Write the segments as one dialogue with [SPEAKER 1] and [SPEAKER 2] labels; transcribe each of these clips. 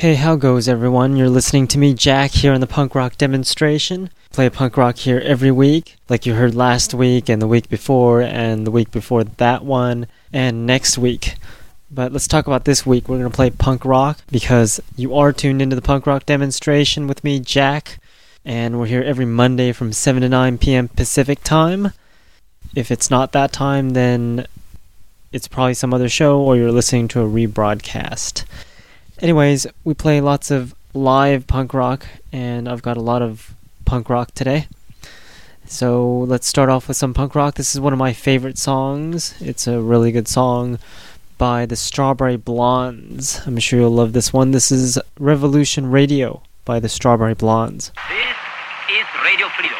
[SPEAKER 1] Hey, how goes everyone? You're listening to me, Jack, here on the punk rock demonstration. Play punk rock here every week, like you heard last week and the week before and the week before that one and next week. But let's talk about this week. We're going to play punk rock because you are tuned into the punk rock demonstration with me, Jack, and we're here every Monday from 7 to 9 p.m. Pacific time. If it's not that time, then it's probably some other show or you're listening to a rebroadcast. Anyways, we play lots of live punk rock, and I've got a lot of punk rock today. So let's start off with some punk rock. This is one of my favorite songs. It's a really good song by the Strawberry Blondes. I'm sure you'll love this one. This is Revolution Radio by the Strawberry Blondes.
[SPEAKER 2] This is Radio Freedom.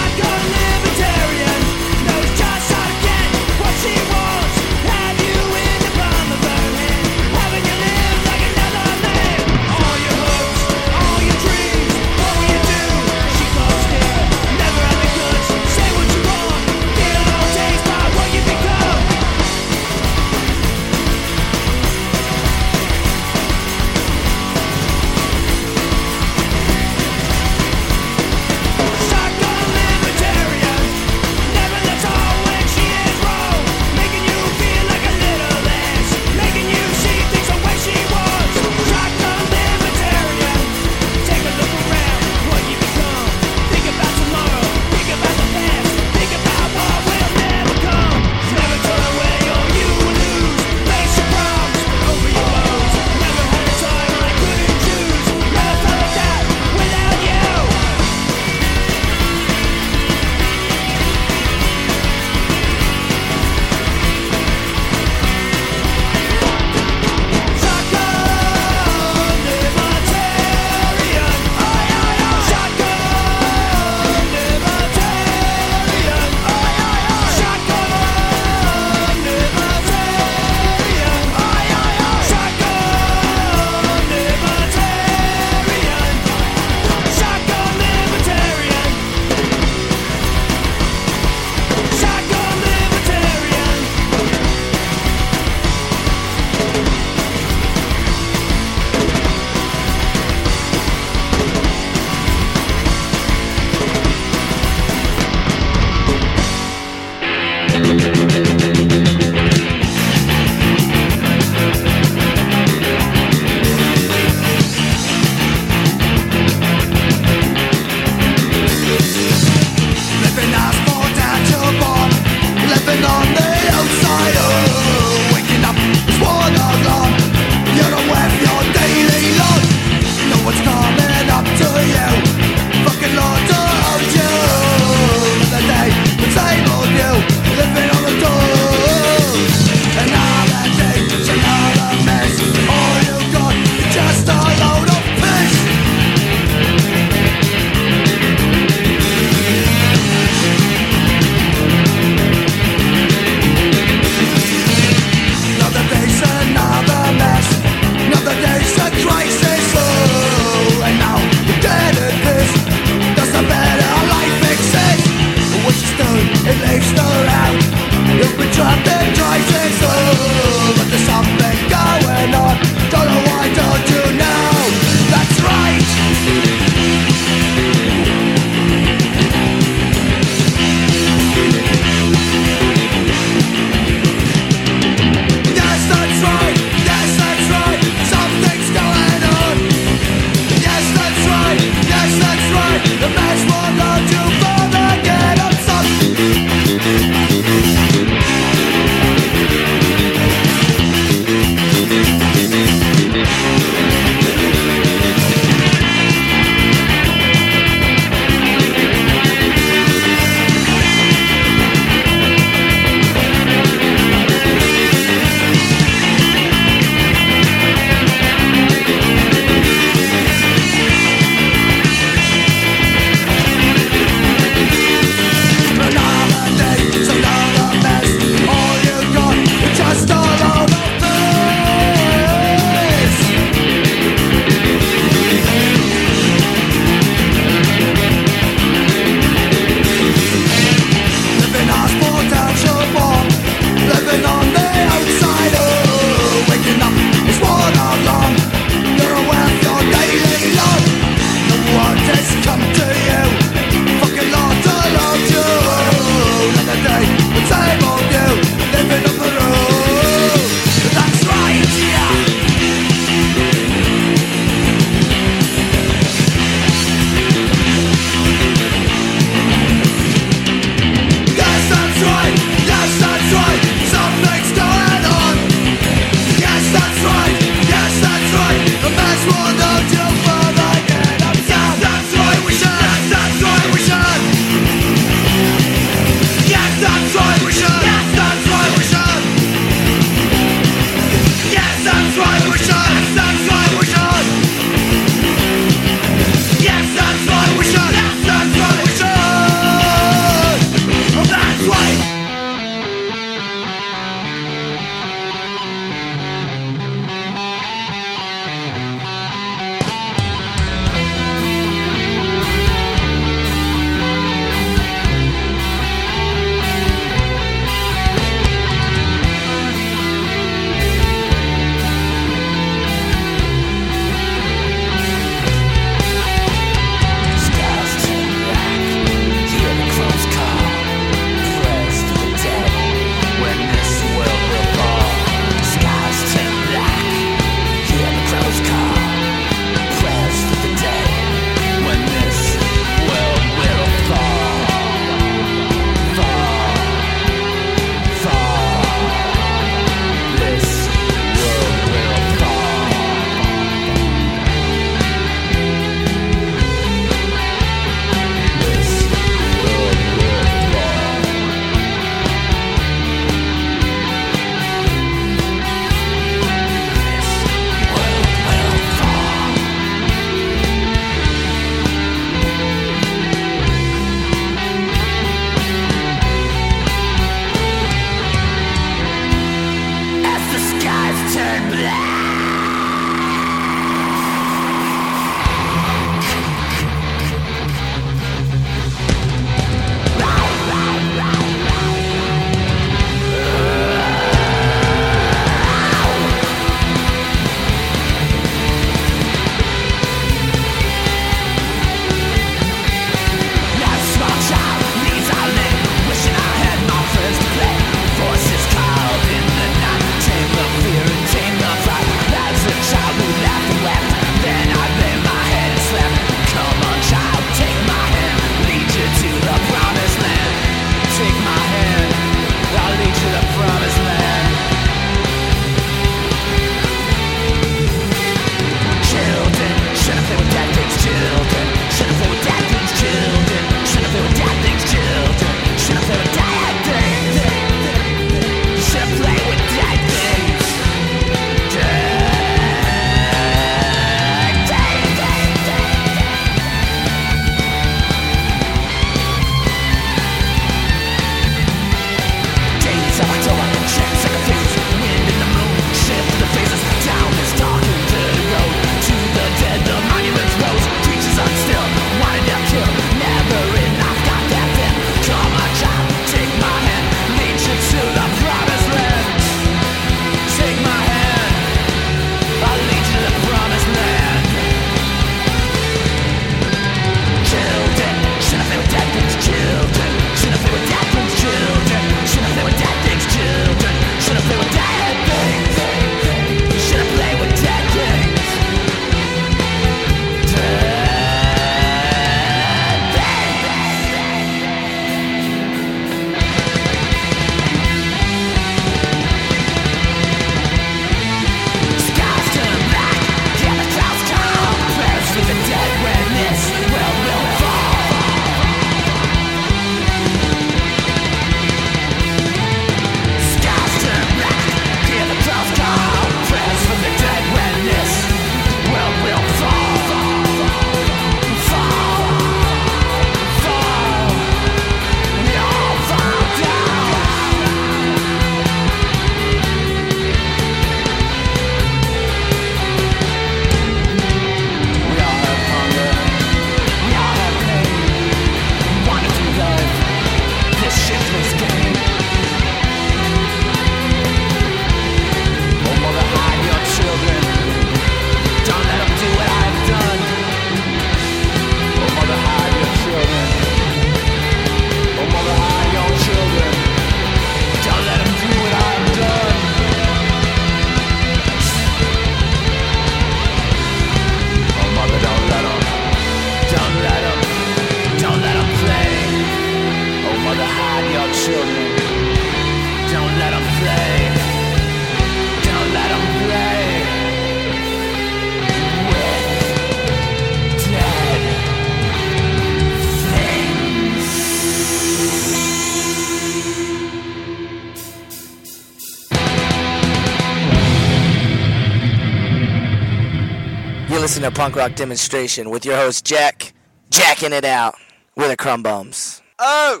[SPEAKER 3] Listening to Punk Rock Demonstration with your host Jack, jacking it out with the Crumb Bums. Oh!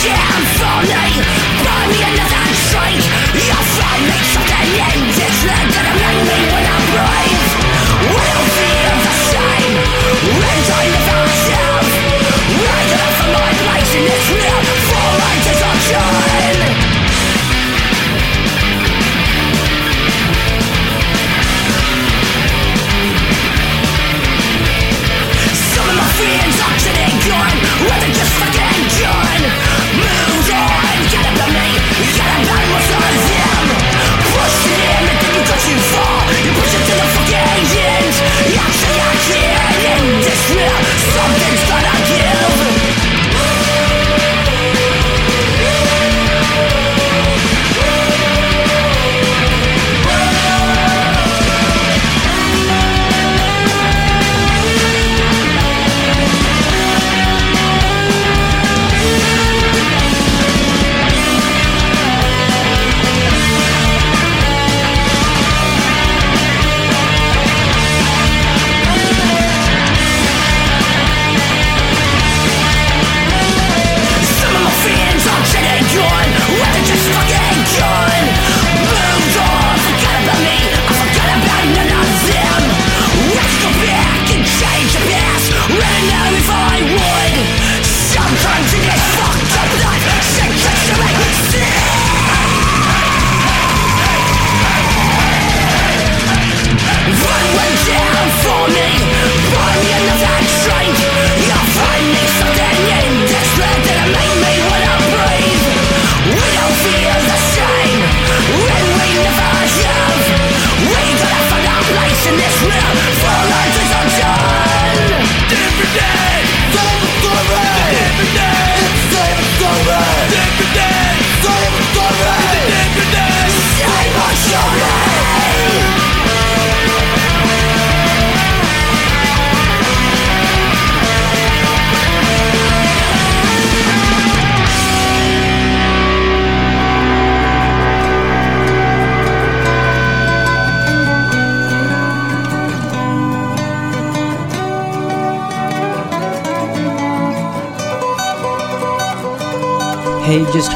[SPEAKER 2] Jam for me, buy me another drink. You'll find me something in land that make me when I'm brave. Feel the same,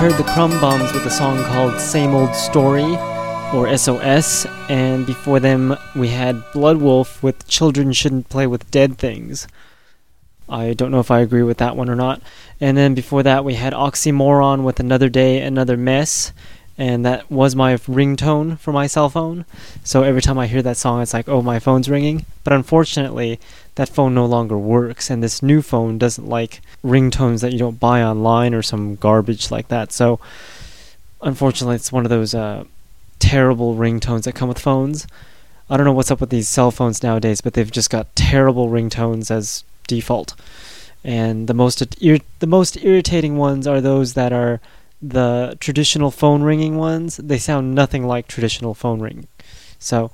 [SPEAKER 1] heard the Crumb Bombs with a song called Same Old Story, or SOS, and before them we had Blood Wolf with Children Shouldn't Play with Dead Things. I don't know if I agree with that one or not. And then before that we had Oxymoron with Another Day, Another Mess, and that was my ringtone for my cell phone. So every time I hear that song, it's like, oh, my phone's ringing. But unfortunately, that phone no longer works, and this new phone doesn't like ringtones that you don't buy online or some garbage like that. So unfortunately, it's one of those uh, terrible ringtones that come with phones. I don't know what's up with these cell phones nowadays, but they've just got terrible ringtones as default. And the most ir- the most irritating ones are those that are the traditional phone ringing ones. They sound nothing like traditional phone ring. So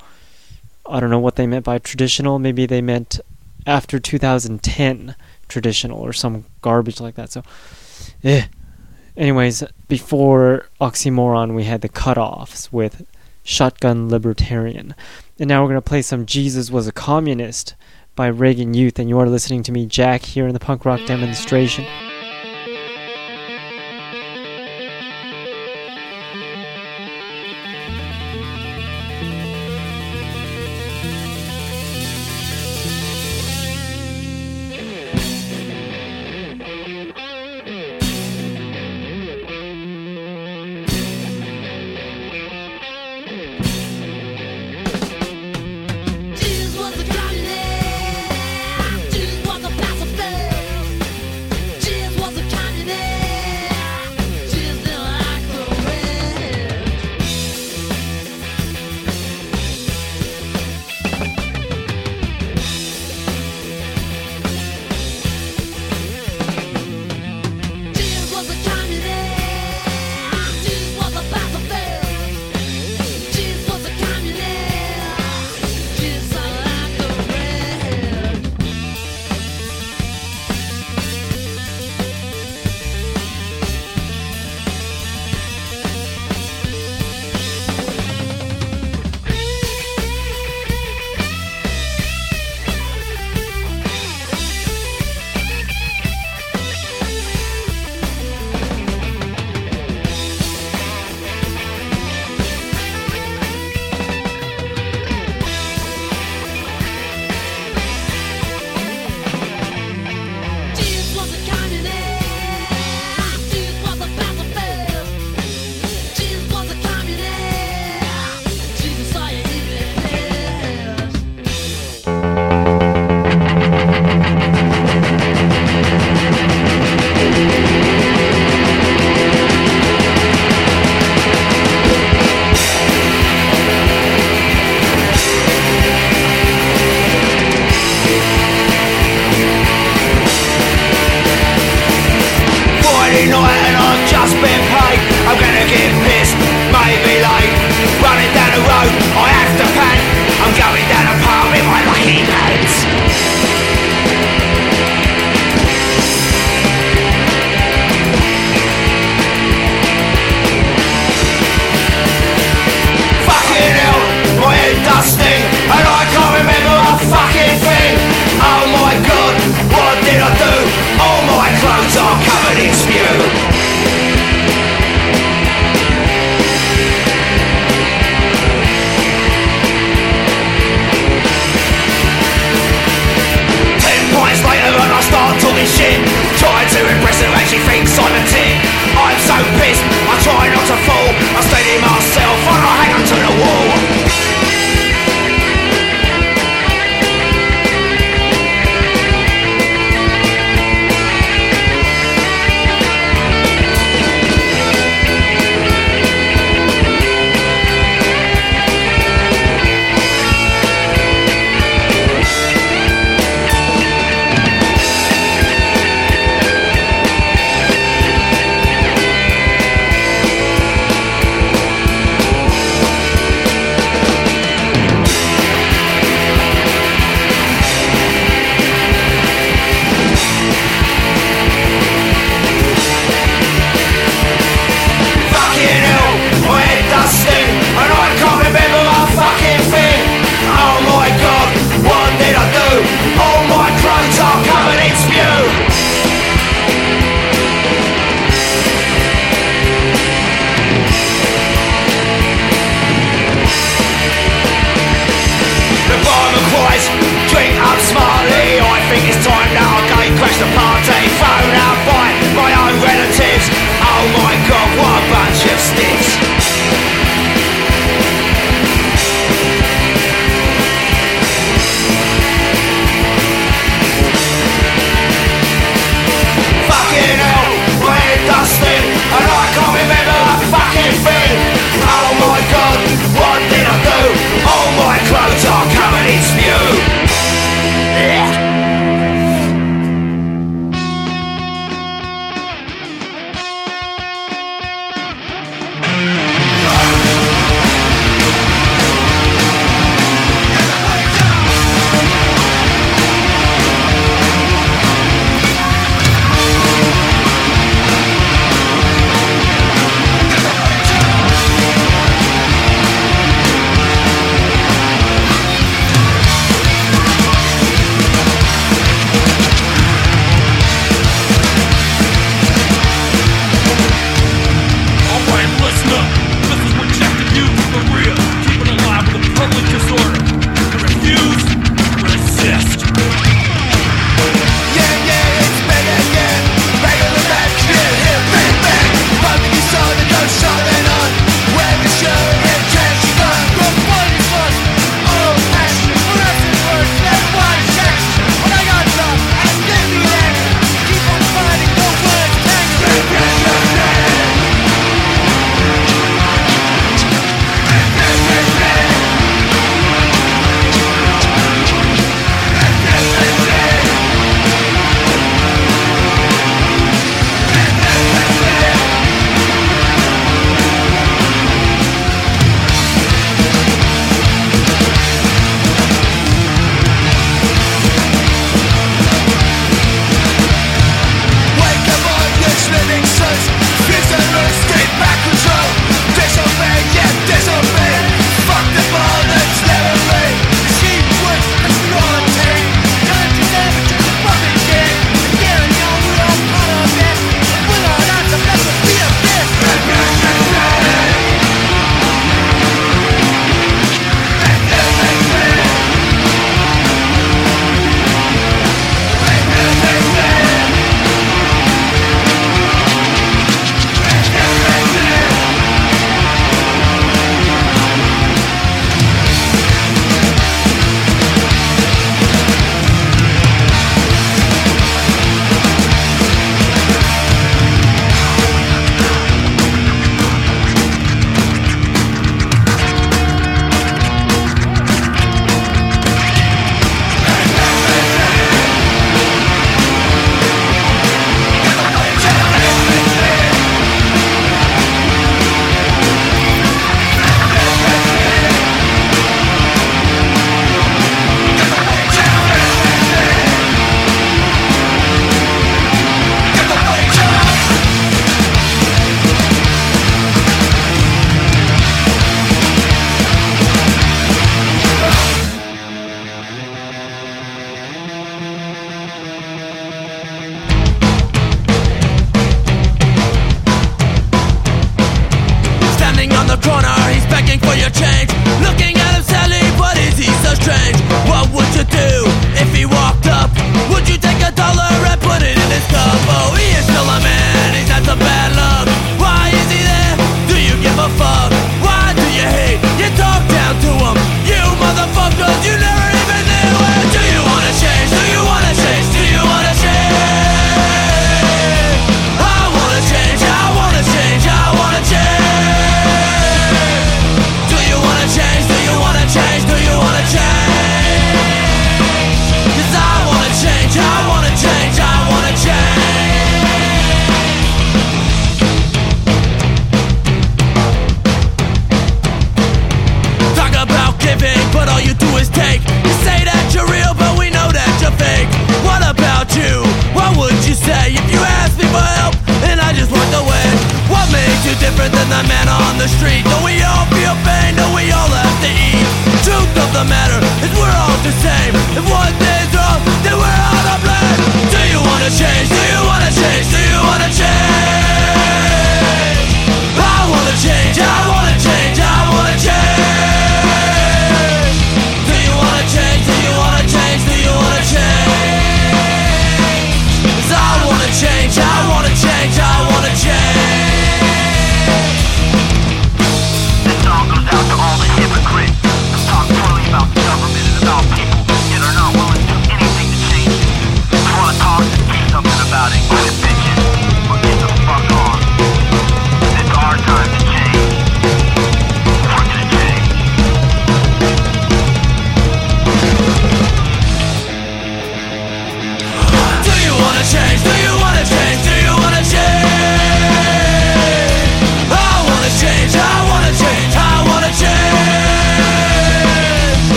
[SPEAKER 1] I don't know what they meant by traditional. Maybe they meant after 2010 traditional or some garbage like that. So, eh. Anyways, before Oxymoron, we had the cutoffs with Shotgun Libertarian. And now we're going to play some Jesus Was a Communist by Reagan Youth. And you are listening to me, Jack, here in the punk rock demonstration.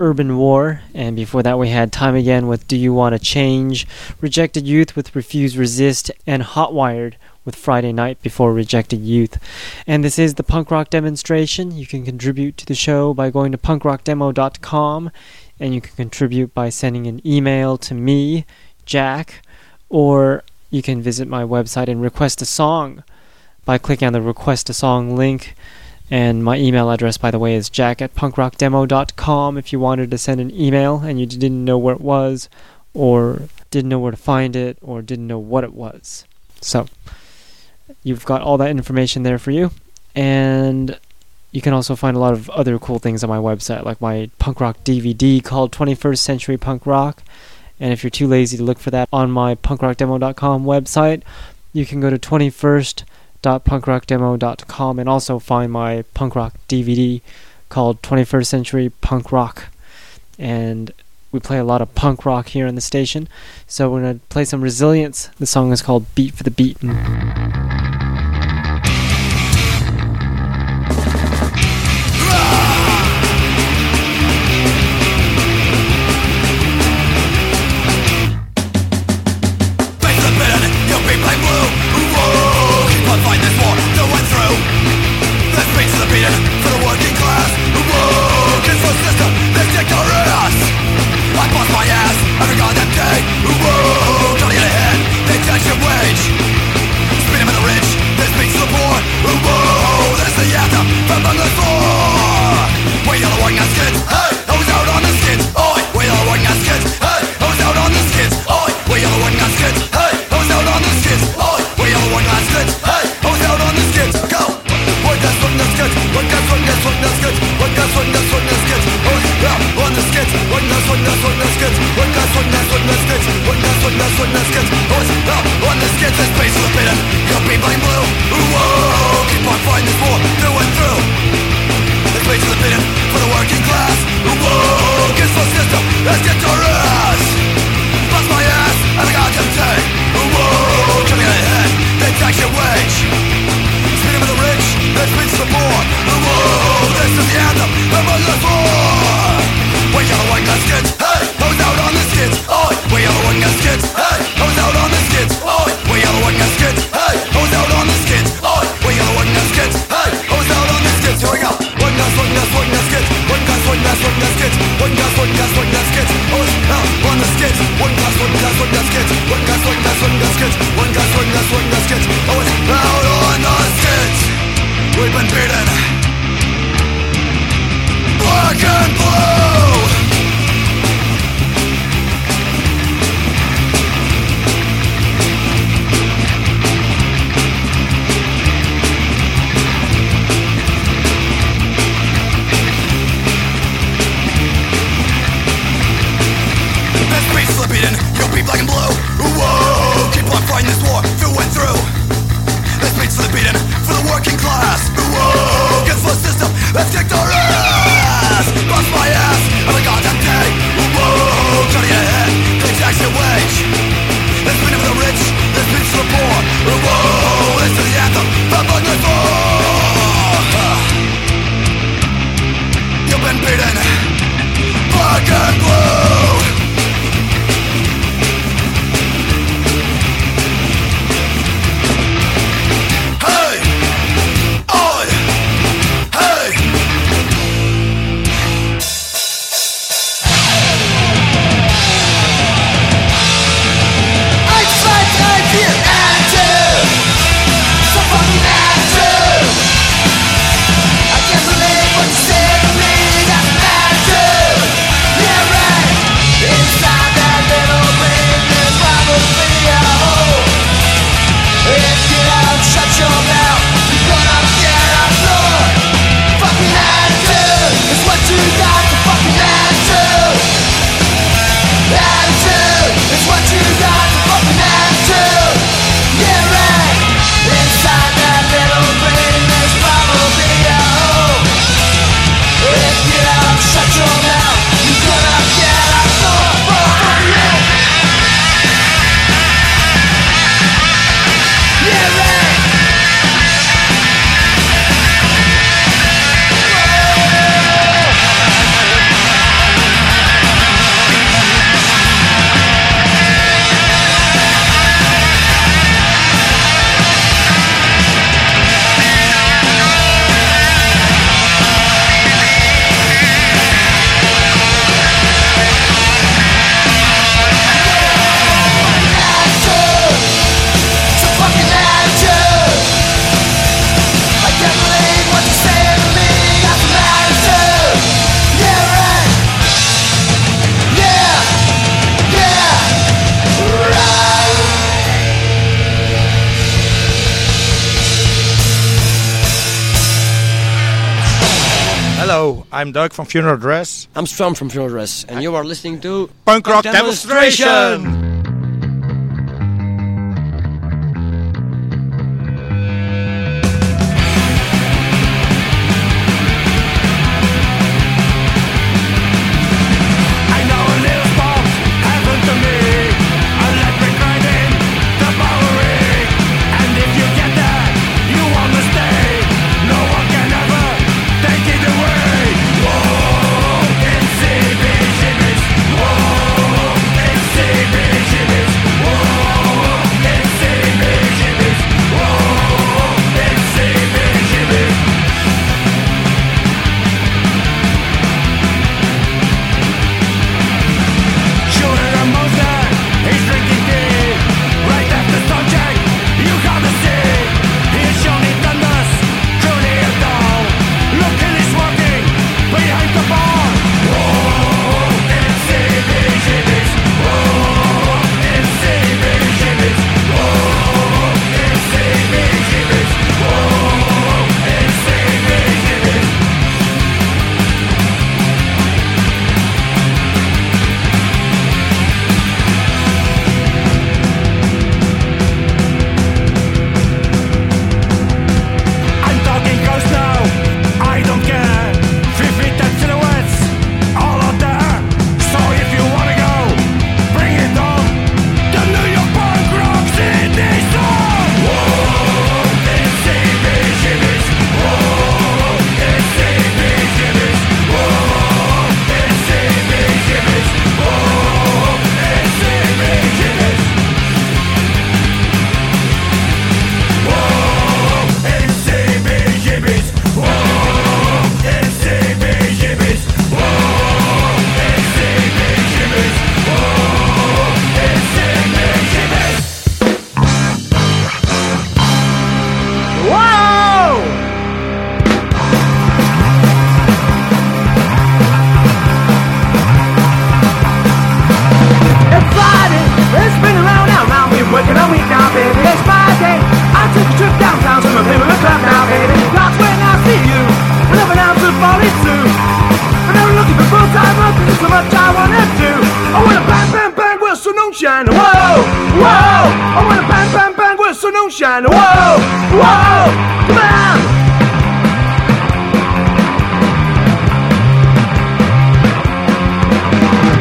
[SPEAKER 1] Urban War. And before that, we had Time Again with Do You Want to Change, Rejected Youth with Refuse Resist, and Hotwired with Friday Night before Rejected Youth. And this is the punk rock demonstration. You can contribute to the show by going to punkrockdemo.com, and you can contribute by sending an email to me, Jack, or you can visit my website and request a song by clicking on the request a song link. And my email address, by the way, is jack at punkrockdemo.com if you wanted to send an email and you didn't know where it was, or didn't know where to find it, or didn't know what it was. So, you've got all that information there for you. And you can also find a lot of other cool things on my website, like my punk rock DVD called 21st Century Punk Rock. And if you're too lazy to look for that on my punkrockdemo.com website, you can go to 21st punkrockdemo.com and also find my punk rock DVD called 21st Century Punk Rock. And we play a lot of punk rock here on the station. So we're going to play some Resilience. The song is called Beat for the Beaten.
[SPEAKER 4] I'm
[SPEAKER 5] Doug from Funeral Dress.
[SPEAKER 6] I'm Strom from Funeral Dress, and I you are listening to
[SPEAKER 5] Punk Rock,
[SPEAKER 6] Demonstration.
[SPEAKER 5] Demonstration.
[SPEAKER 7] Ocean. Whoa, whoa, come on.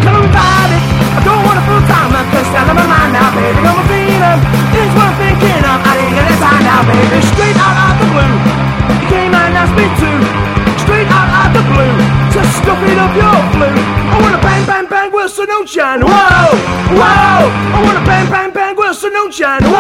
[SPEAKER 7] Tell 'em it. I don't want a full time, I'm just out of my mind now, baby. I'm a feeling. It's I'm thinking of. I ain't gonna time now, baby. Straight out of the blue. You came and asked me to. Straight out of the blue. Just stuff it up your flu. I wanna bang, bang, bang, Wilson Ocean. Whoa, whoa. I wanna bang, bang, bang, Wilson. Whoa, whoa.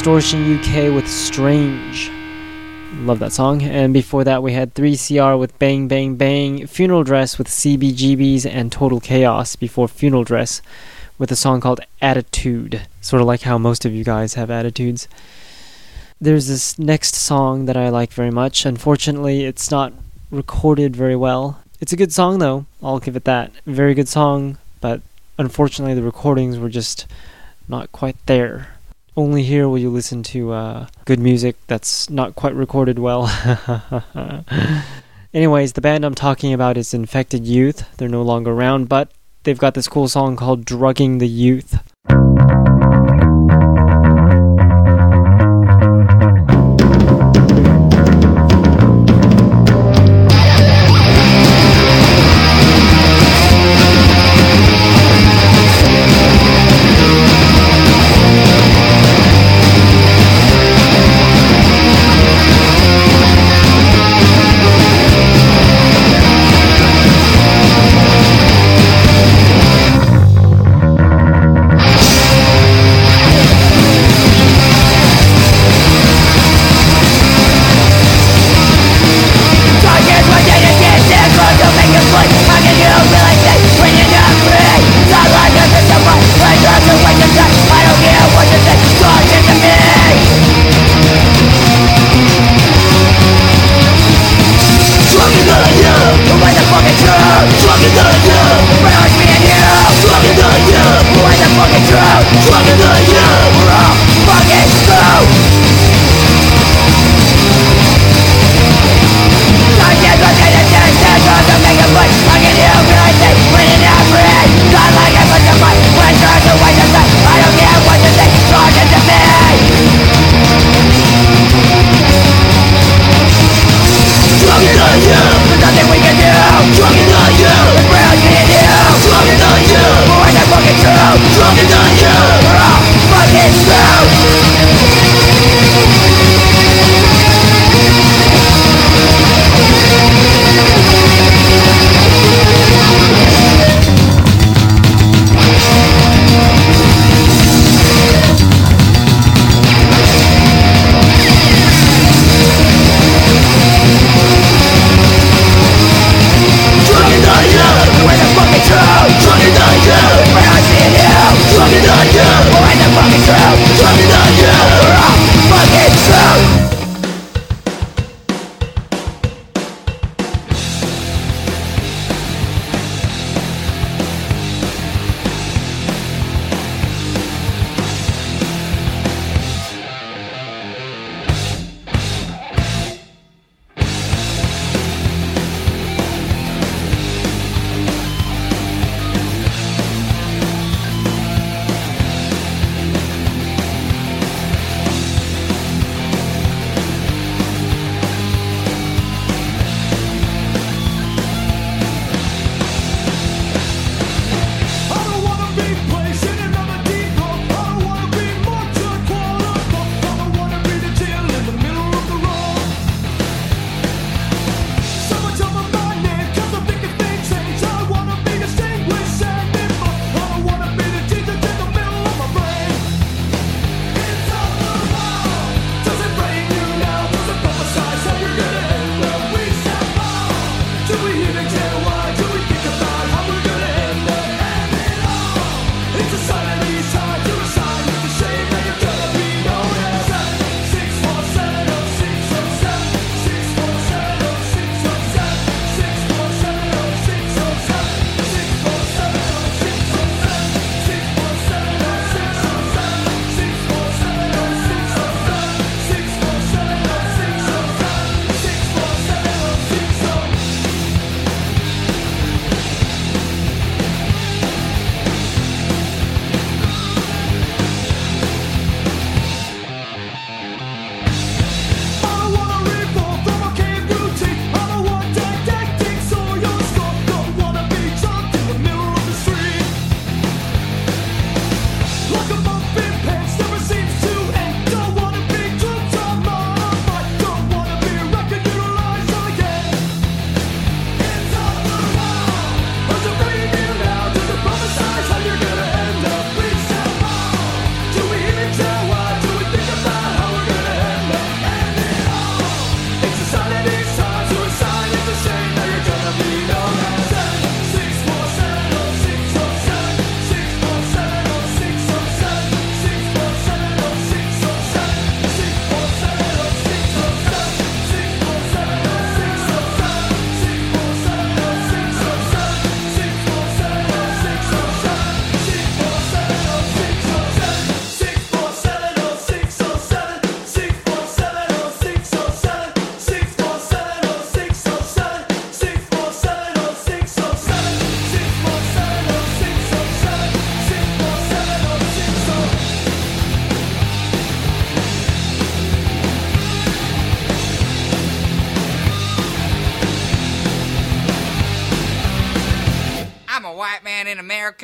[SPEAKER 1] Distortion UK with Strange. Love that song. And before that, we had 3CR with Bang Bang Bang, Funeral Dress with CBGBs, and Total Chaos before Funeral Dress with a song called Attitude. Sort of like how most of you guys have attitudes. There's this next song that I like very much. Unfortunately, it's not recorded very well. It's a good song though, I'll give it that. Very good song, but unfortunately the recordings were just not quite there. Only here will you listen to uh, good music that's not quite recorded well. Anyways, the band I'm talking about is Infected Youth. They're no longer around, but they've got this cool song called Drugging the Youth.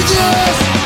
[SPEAKER 8] Gorgeous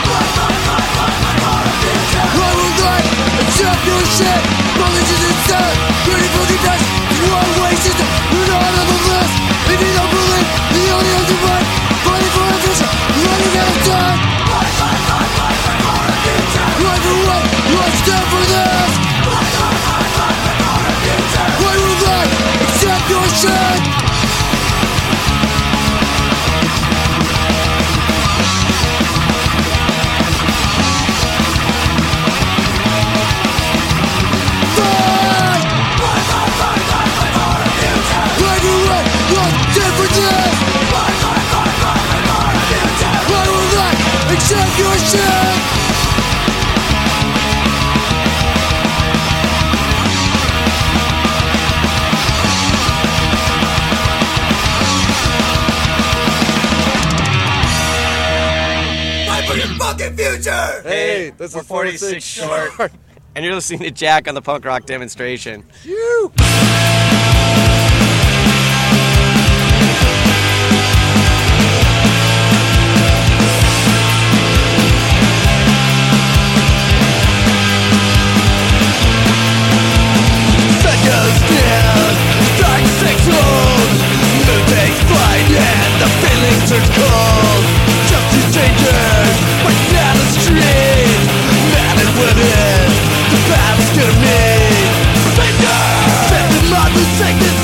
[SPEAKER 6] Hey, this
[SPEAKER 9] We're
[SPEAKER 6] is
[SPEAKER 9] 46 short. and you're listening to Jack on the punk rock demonstration.
[SPEAKER 10] Turns cold, just two strangers, right the street. Man and women, the path's gonna meet. Set them on the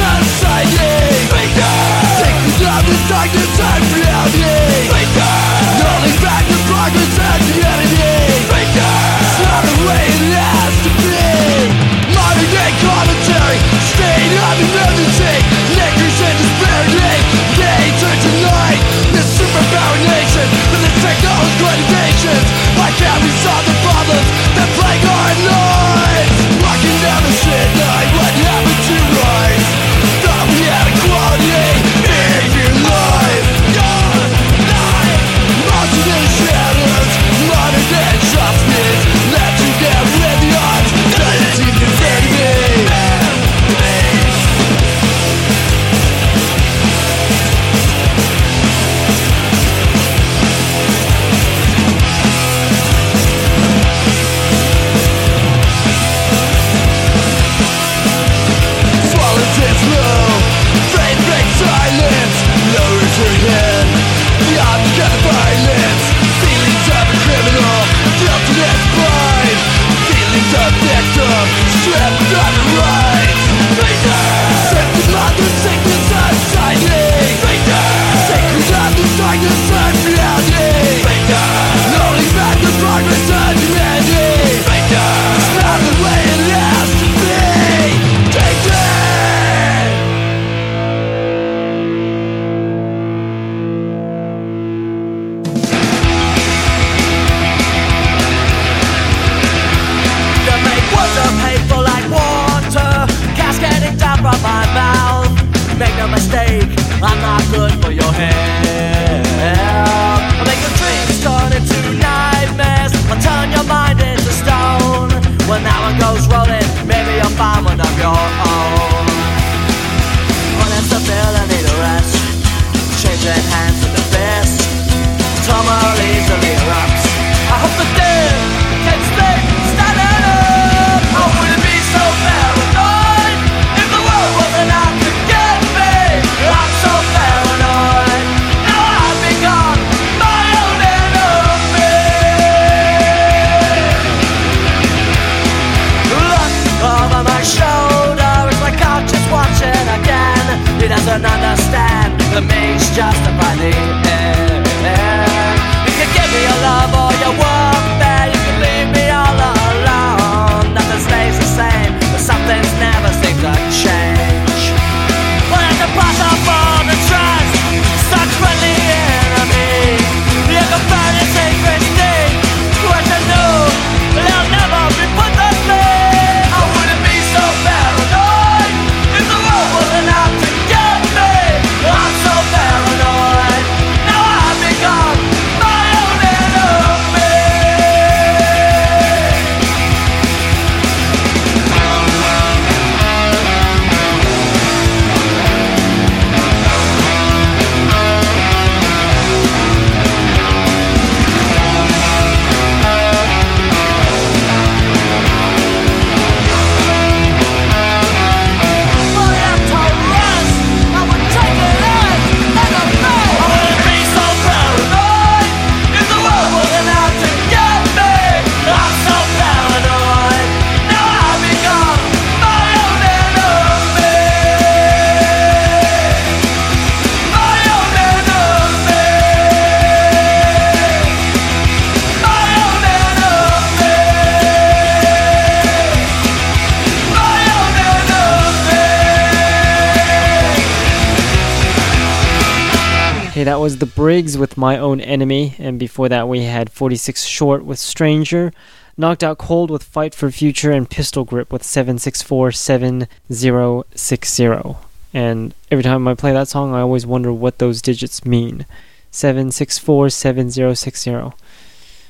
[SPEAKER 1] Hey, that was The Briggs with My Own Enemy, and before that we had 46 Short with Stranger, Knocked Out Cold with Fight for Future, and Pistol Grip with 7647060. And every time I play that song, I always wonder what those digits mean. 7647060.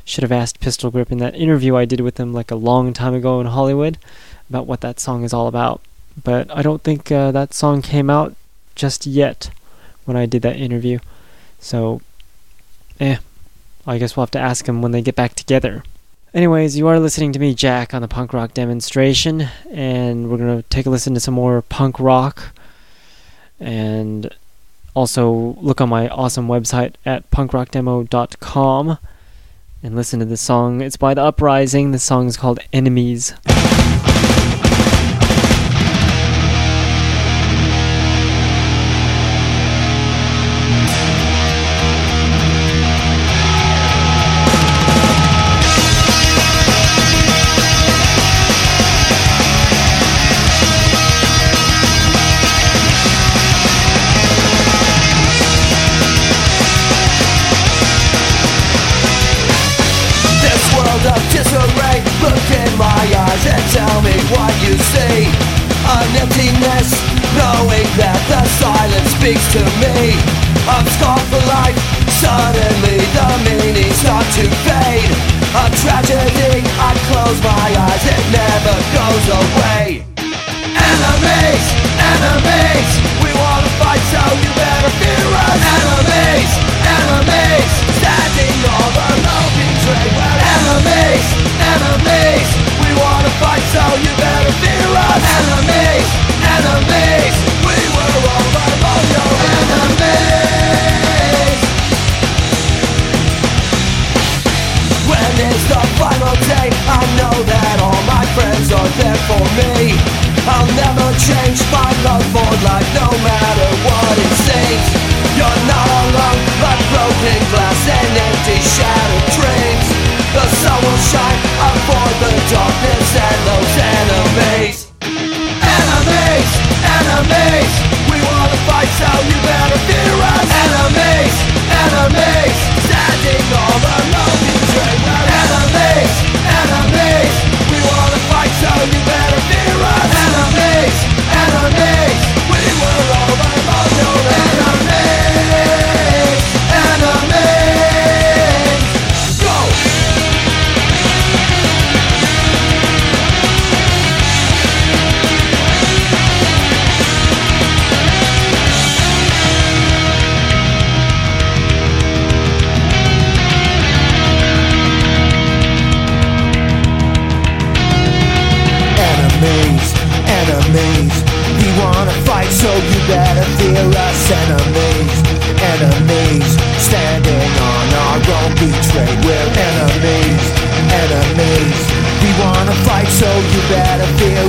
[SPEAKER 1] Should have asked Pistol Grip in that interview I did with him like a long time ago in Hollywood about what that song is all about. But I don't think uh, that song came out just yet when I did that interview. So, eh, I guess we'll have to ask him when they get back together. Anyways, you are listening to me, Jack, on the punk rock demonstration, and we're gonna take a listen to some more punk rock, and also look on my awesome website at punkrockdemo.com and listen to this song. It's by The Uprising. The song is called Enemies.
[SPEAKER 11] I'm scarred for life. Suddenly the meaning starts to fade. A tragedy I close my eyes It never goes away. Enemies, enemies We wanna fight so you better fear us. Enemies, enemies Standing all alone betrayed We're enemies, enemies We wanna fight so you better fear us. Enemies, enemies friends there for me. I'll never change my love for life No matter what it seems. You're not alone Like broken glass and empty shattered dreams. The sun will shine Avoid the darkness and those enemies. Enemies, enemies. We wanna fight so you better fear us. Enemies, enemies. Standing all alone enemies so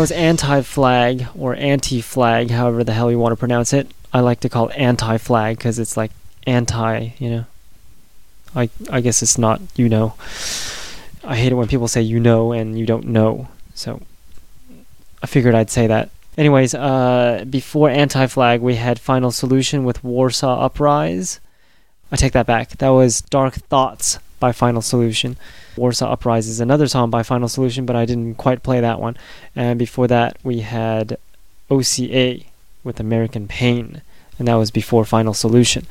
[SPEAKER 1] was anti-flag or anti-flag, however the hell you want to pronounce it. I like to call it anti-flag because it's like anti, you know. I I guess it's not you know. I hate it when people say you know and you don't know. So I figured I'd say that. Anyways, uh, before Anti Flag, we had Final Solution with Warsaw Uprise. I take that back. That was Dark Thoughts by Final Solution. Warsaw Uprising is another song by Final Solution, but I didn't quite play that one. And before that, we had OCA with American Pain, and that was before Final Solution.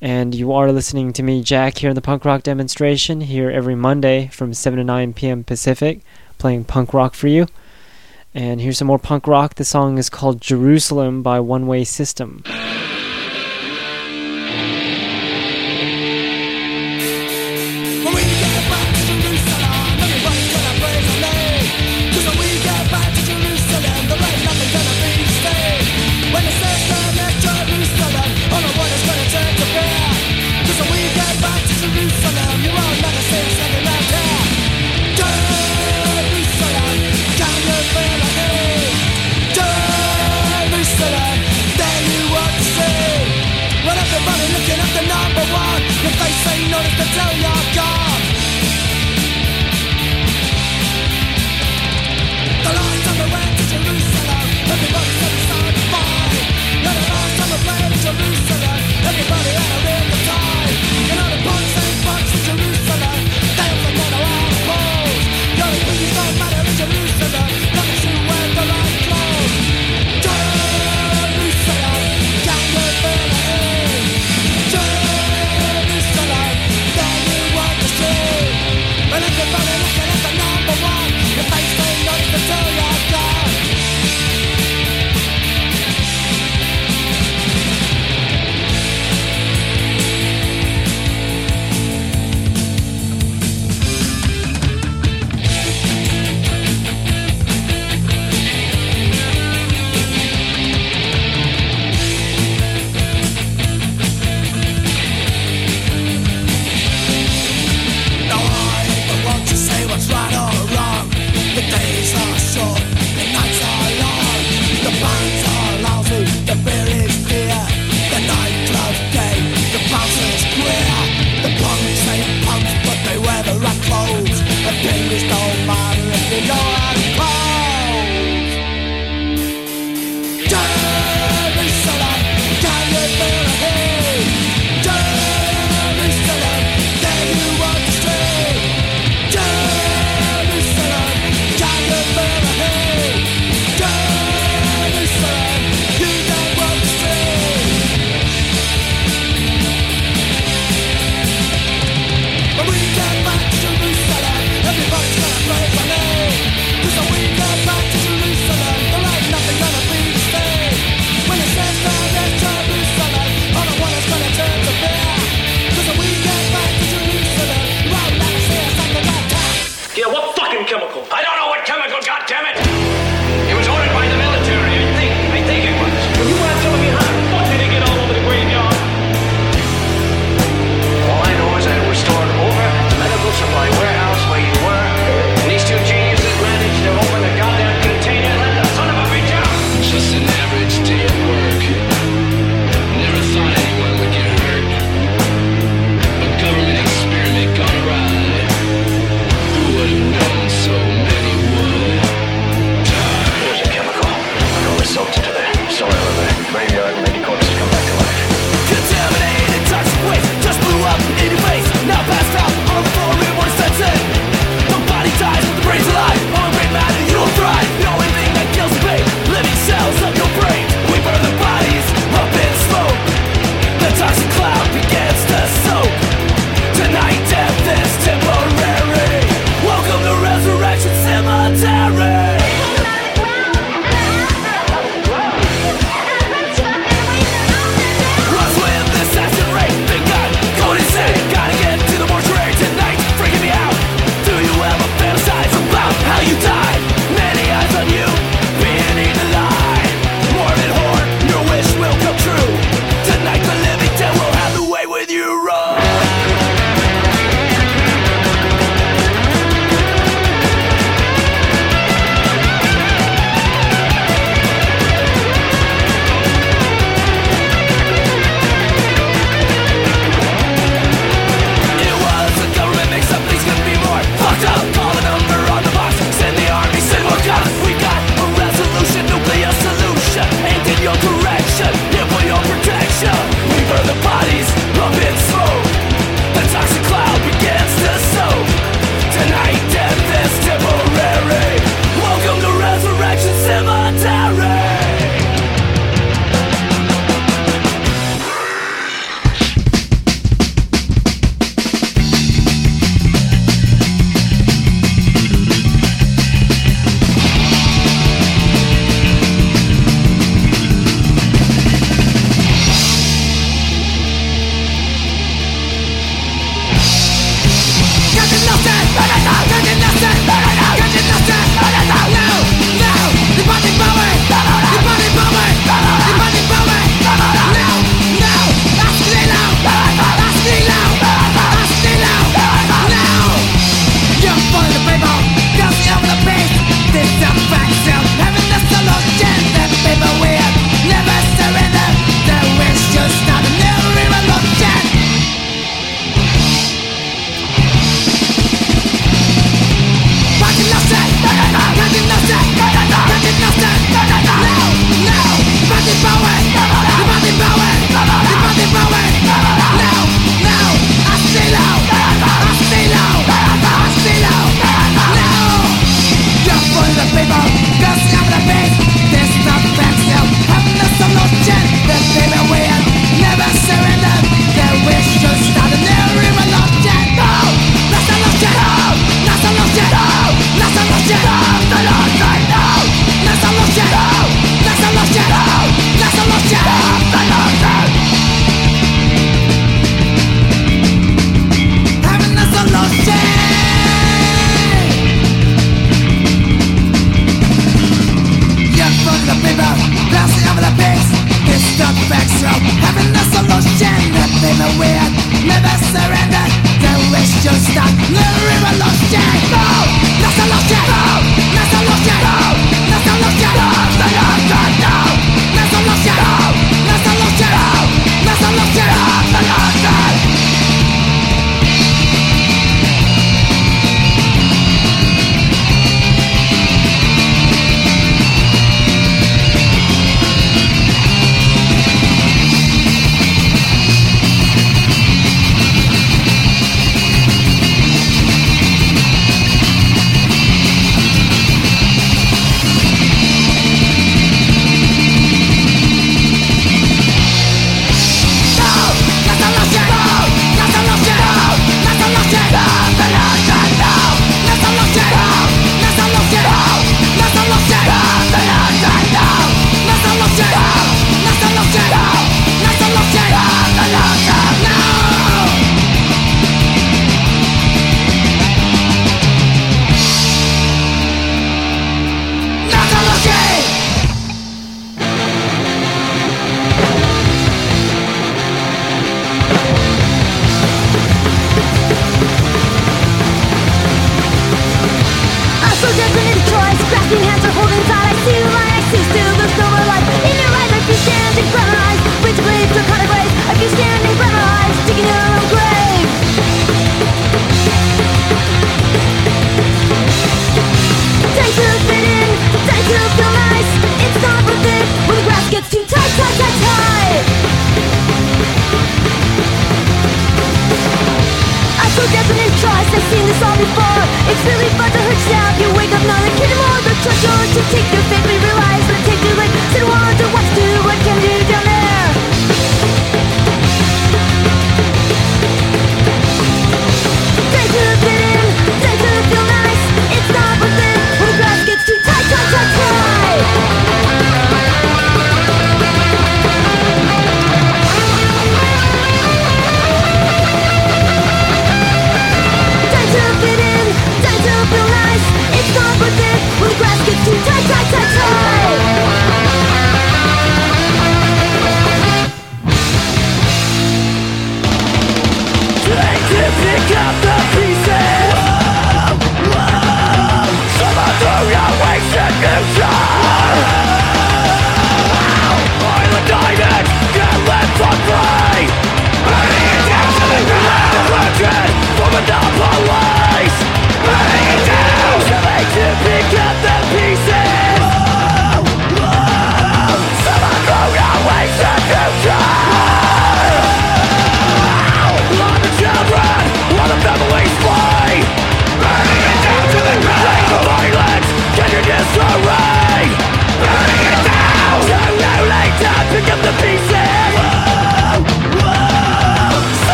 [SPEAKER 1] And you are listening to me, Jack, here in the punk rock demonstration, here every Monday from 7 to 9 p.m. Pacific, playing punk rock for you. And here's some more punk rock. The song is called Jerusalem by One Way System.
[SPEAKER 7] so
[SPEAKER 1] long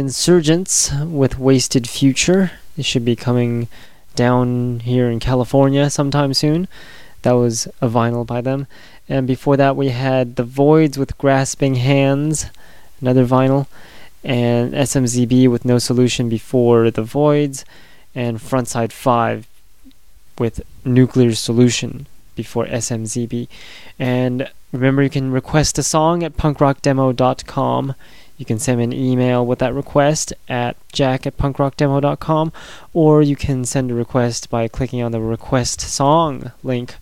[SPEAKER 1] Insurgents with Wasted Future. It should be coming down here in California sometime soon. That was a vinyl by them. And before that, we had The Voids with Grasping Hands, another vinyl. And SMZB with No Solution before The Voids. And Frontside 5 with Nuclear Solution before SMZB. And remember, you can request a song at punkrockdemo.com. You can send me an email with that request at jack at punkrockdemo.com, or you can send a request by clicking on the request song link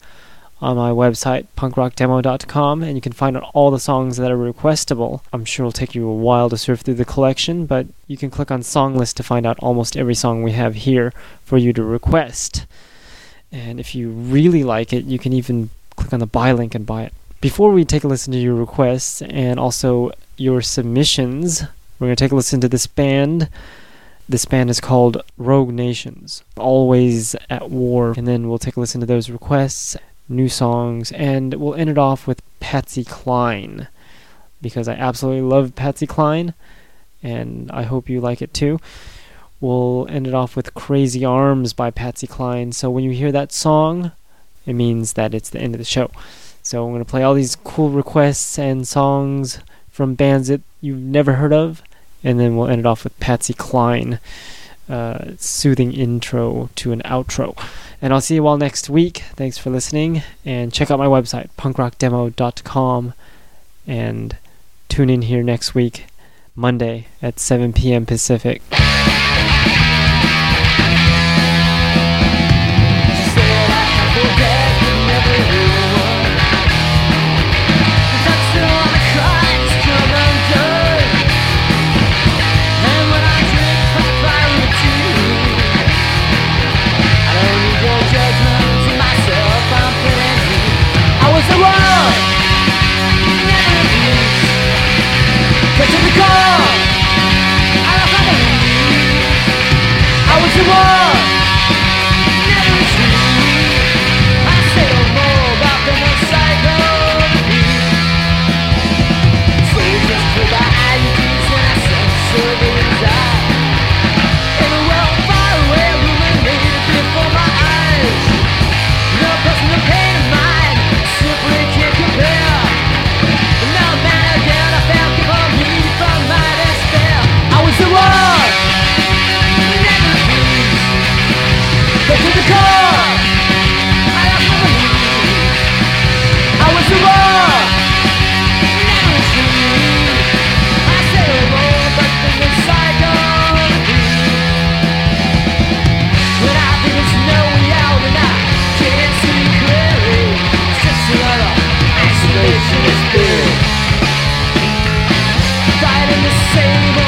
[SPEAKER 1] on my website, punkrockdemo.com, and you can find out all the songs that are requestable. I'm sure it'll take you a while to surf through the collection, but you can click on song list to find out almost every song we have here for you to request. And if you really like it, you can even click on the buy link and buy it Before we take a listen to your requests and also your submissions, we're going to take a listen to this band. This band is called Rogue Nations, Always at War. And then we'll take a listen to those requests, new songs, and we'll end it off with Patsy Cline because I absolutely love Patsy Cline and I hope you like it too. We'll end it off with Crazy Arms by Patsy Cline. So when you hear that song, it means that it's the end of the show. So I'm going to play all these cool requests and songs from bands that you've never heard of, and then we'll end it off with Patsy Cline, uh, soothing intro to an outro. And I'll see you all next week. Thanks for listening, and check out my website, punkrockdemo.com, and tune in here next week, Monday at 7 p.m. Pacific.
[SPEAKER 2] impossible same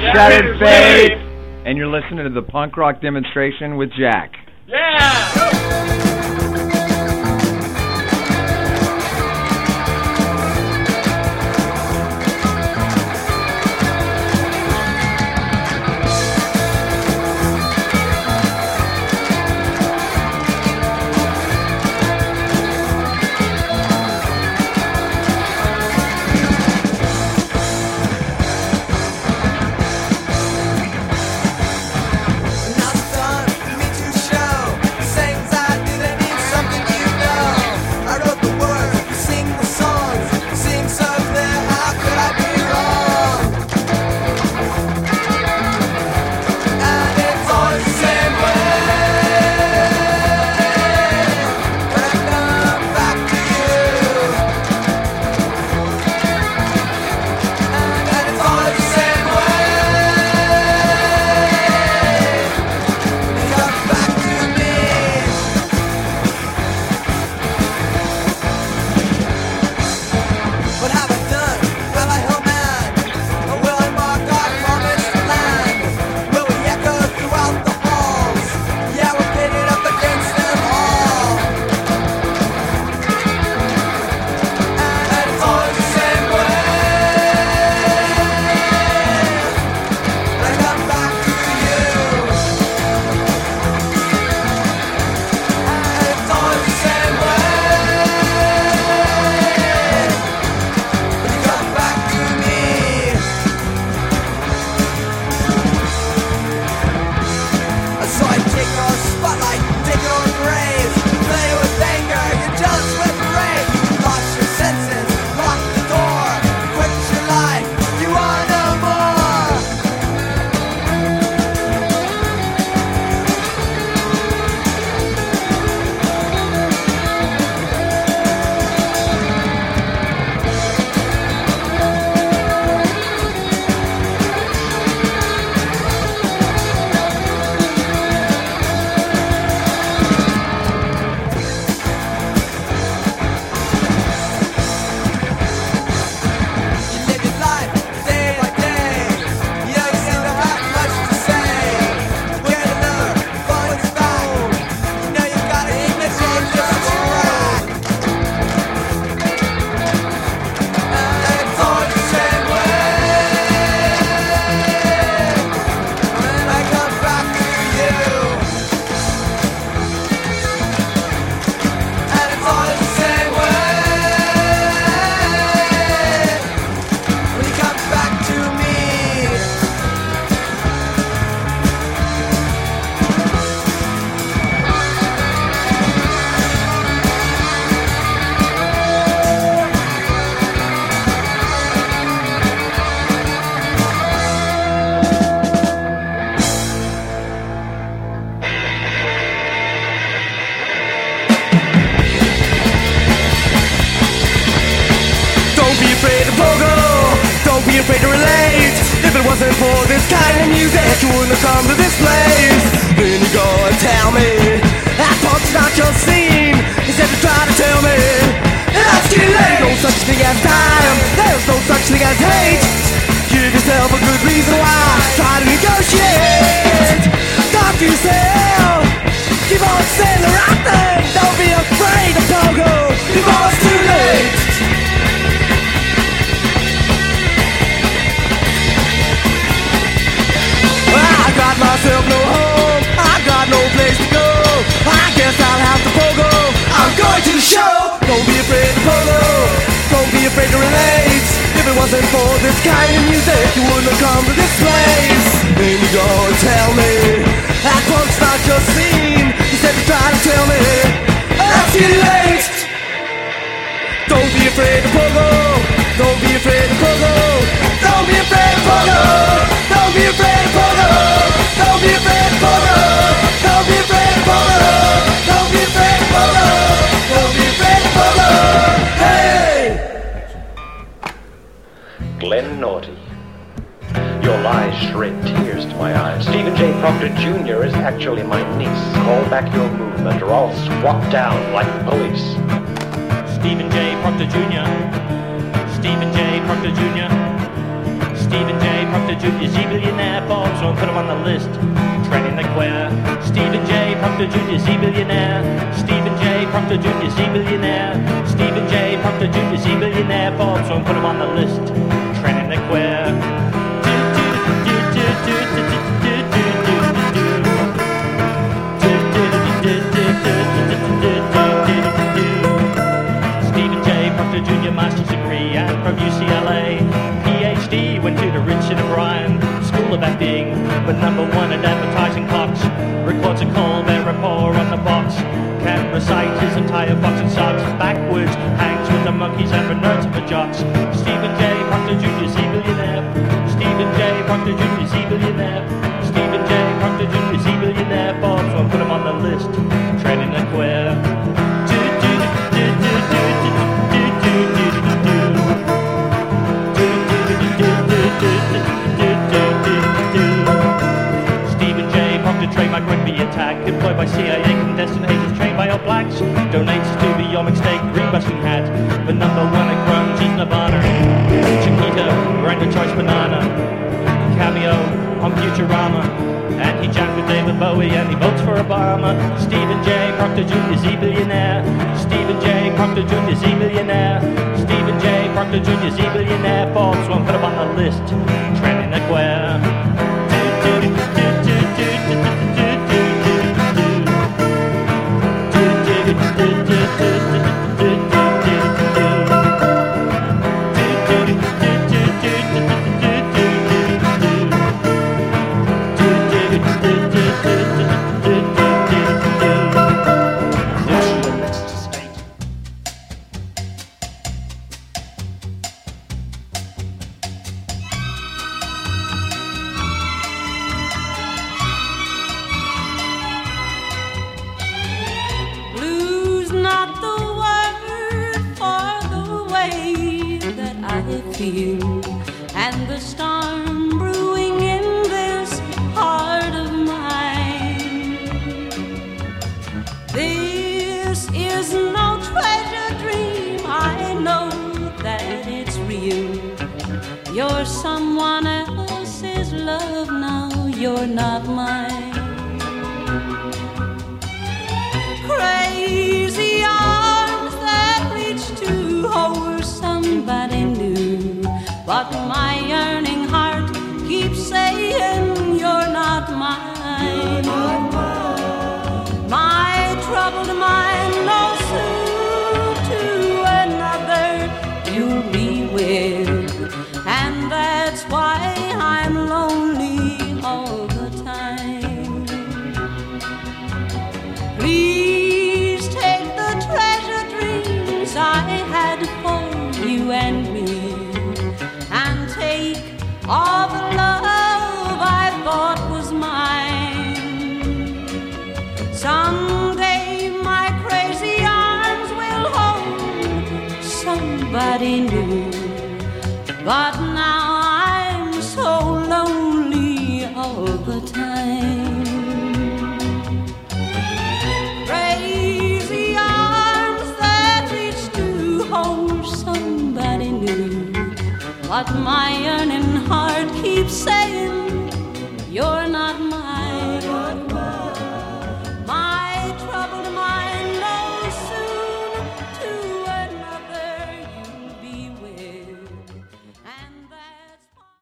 [SPEAKER 12] Shattered Faith, and you're listening to the punk rock demonstration with Jack.
[SPEAKER 13] Come to this display wasn't for this kind of music, you wouldn't come to this place. Then you go and tell me that punk's not your scene. Instead you try to tell me that's too late. Don't be afraid to pogo. Don't be afraid to pogo. Don't be afraid to pogo. Don't be afraid to pogo.
[SPEAKER 14] and naughty. Your lies shred tears to my eyes. Stephen J. Proctor Jr. is actually my niece. Call back your movement or I'll squat down like police.
[SPEAKER 15] Stephen J. Proctor Jr. Stephen J. Proctor Jr. Stephen J. Proctor Jr. is billionaire Bob, so I'll put him on the list. Training the queer. Stephen J. Proctor Jr. is a billionaire. Stephen J. Proctor Jr. is a billionaire. Stephen J. Proctor Jr. is a billionaire Bob, so I'm put him on the list. Stephen J. Proctor Jr. Master's degree and from UCLA. PhD went to the Richard O'Brien School of Acting, but number one at advertising cocks. Futurama. And he jacked with David Bowie and he votes for Obama. Stephen J. Proctor Jr. is a billionaire. Stephen J. Proctor Jr. is a billionaire. Stephen J. Proctor Jr. is a billionaire. Forbes won't put him on the list.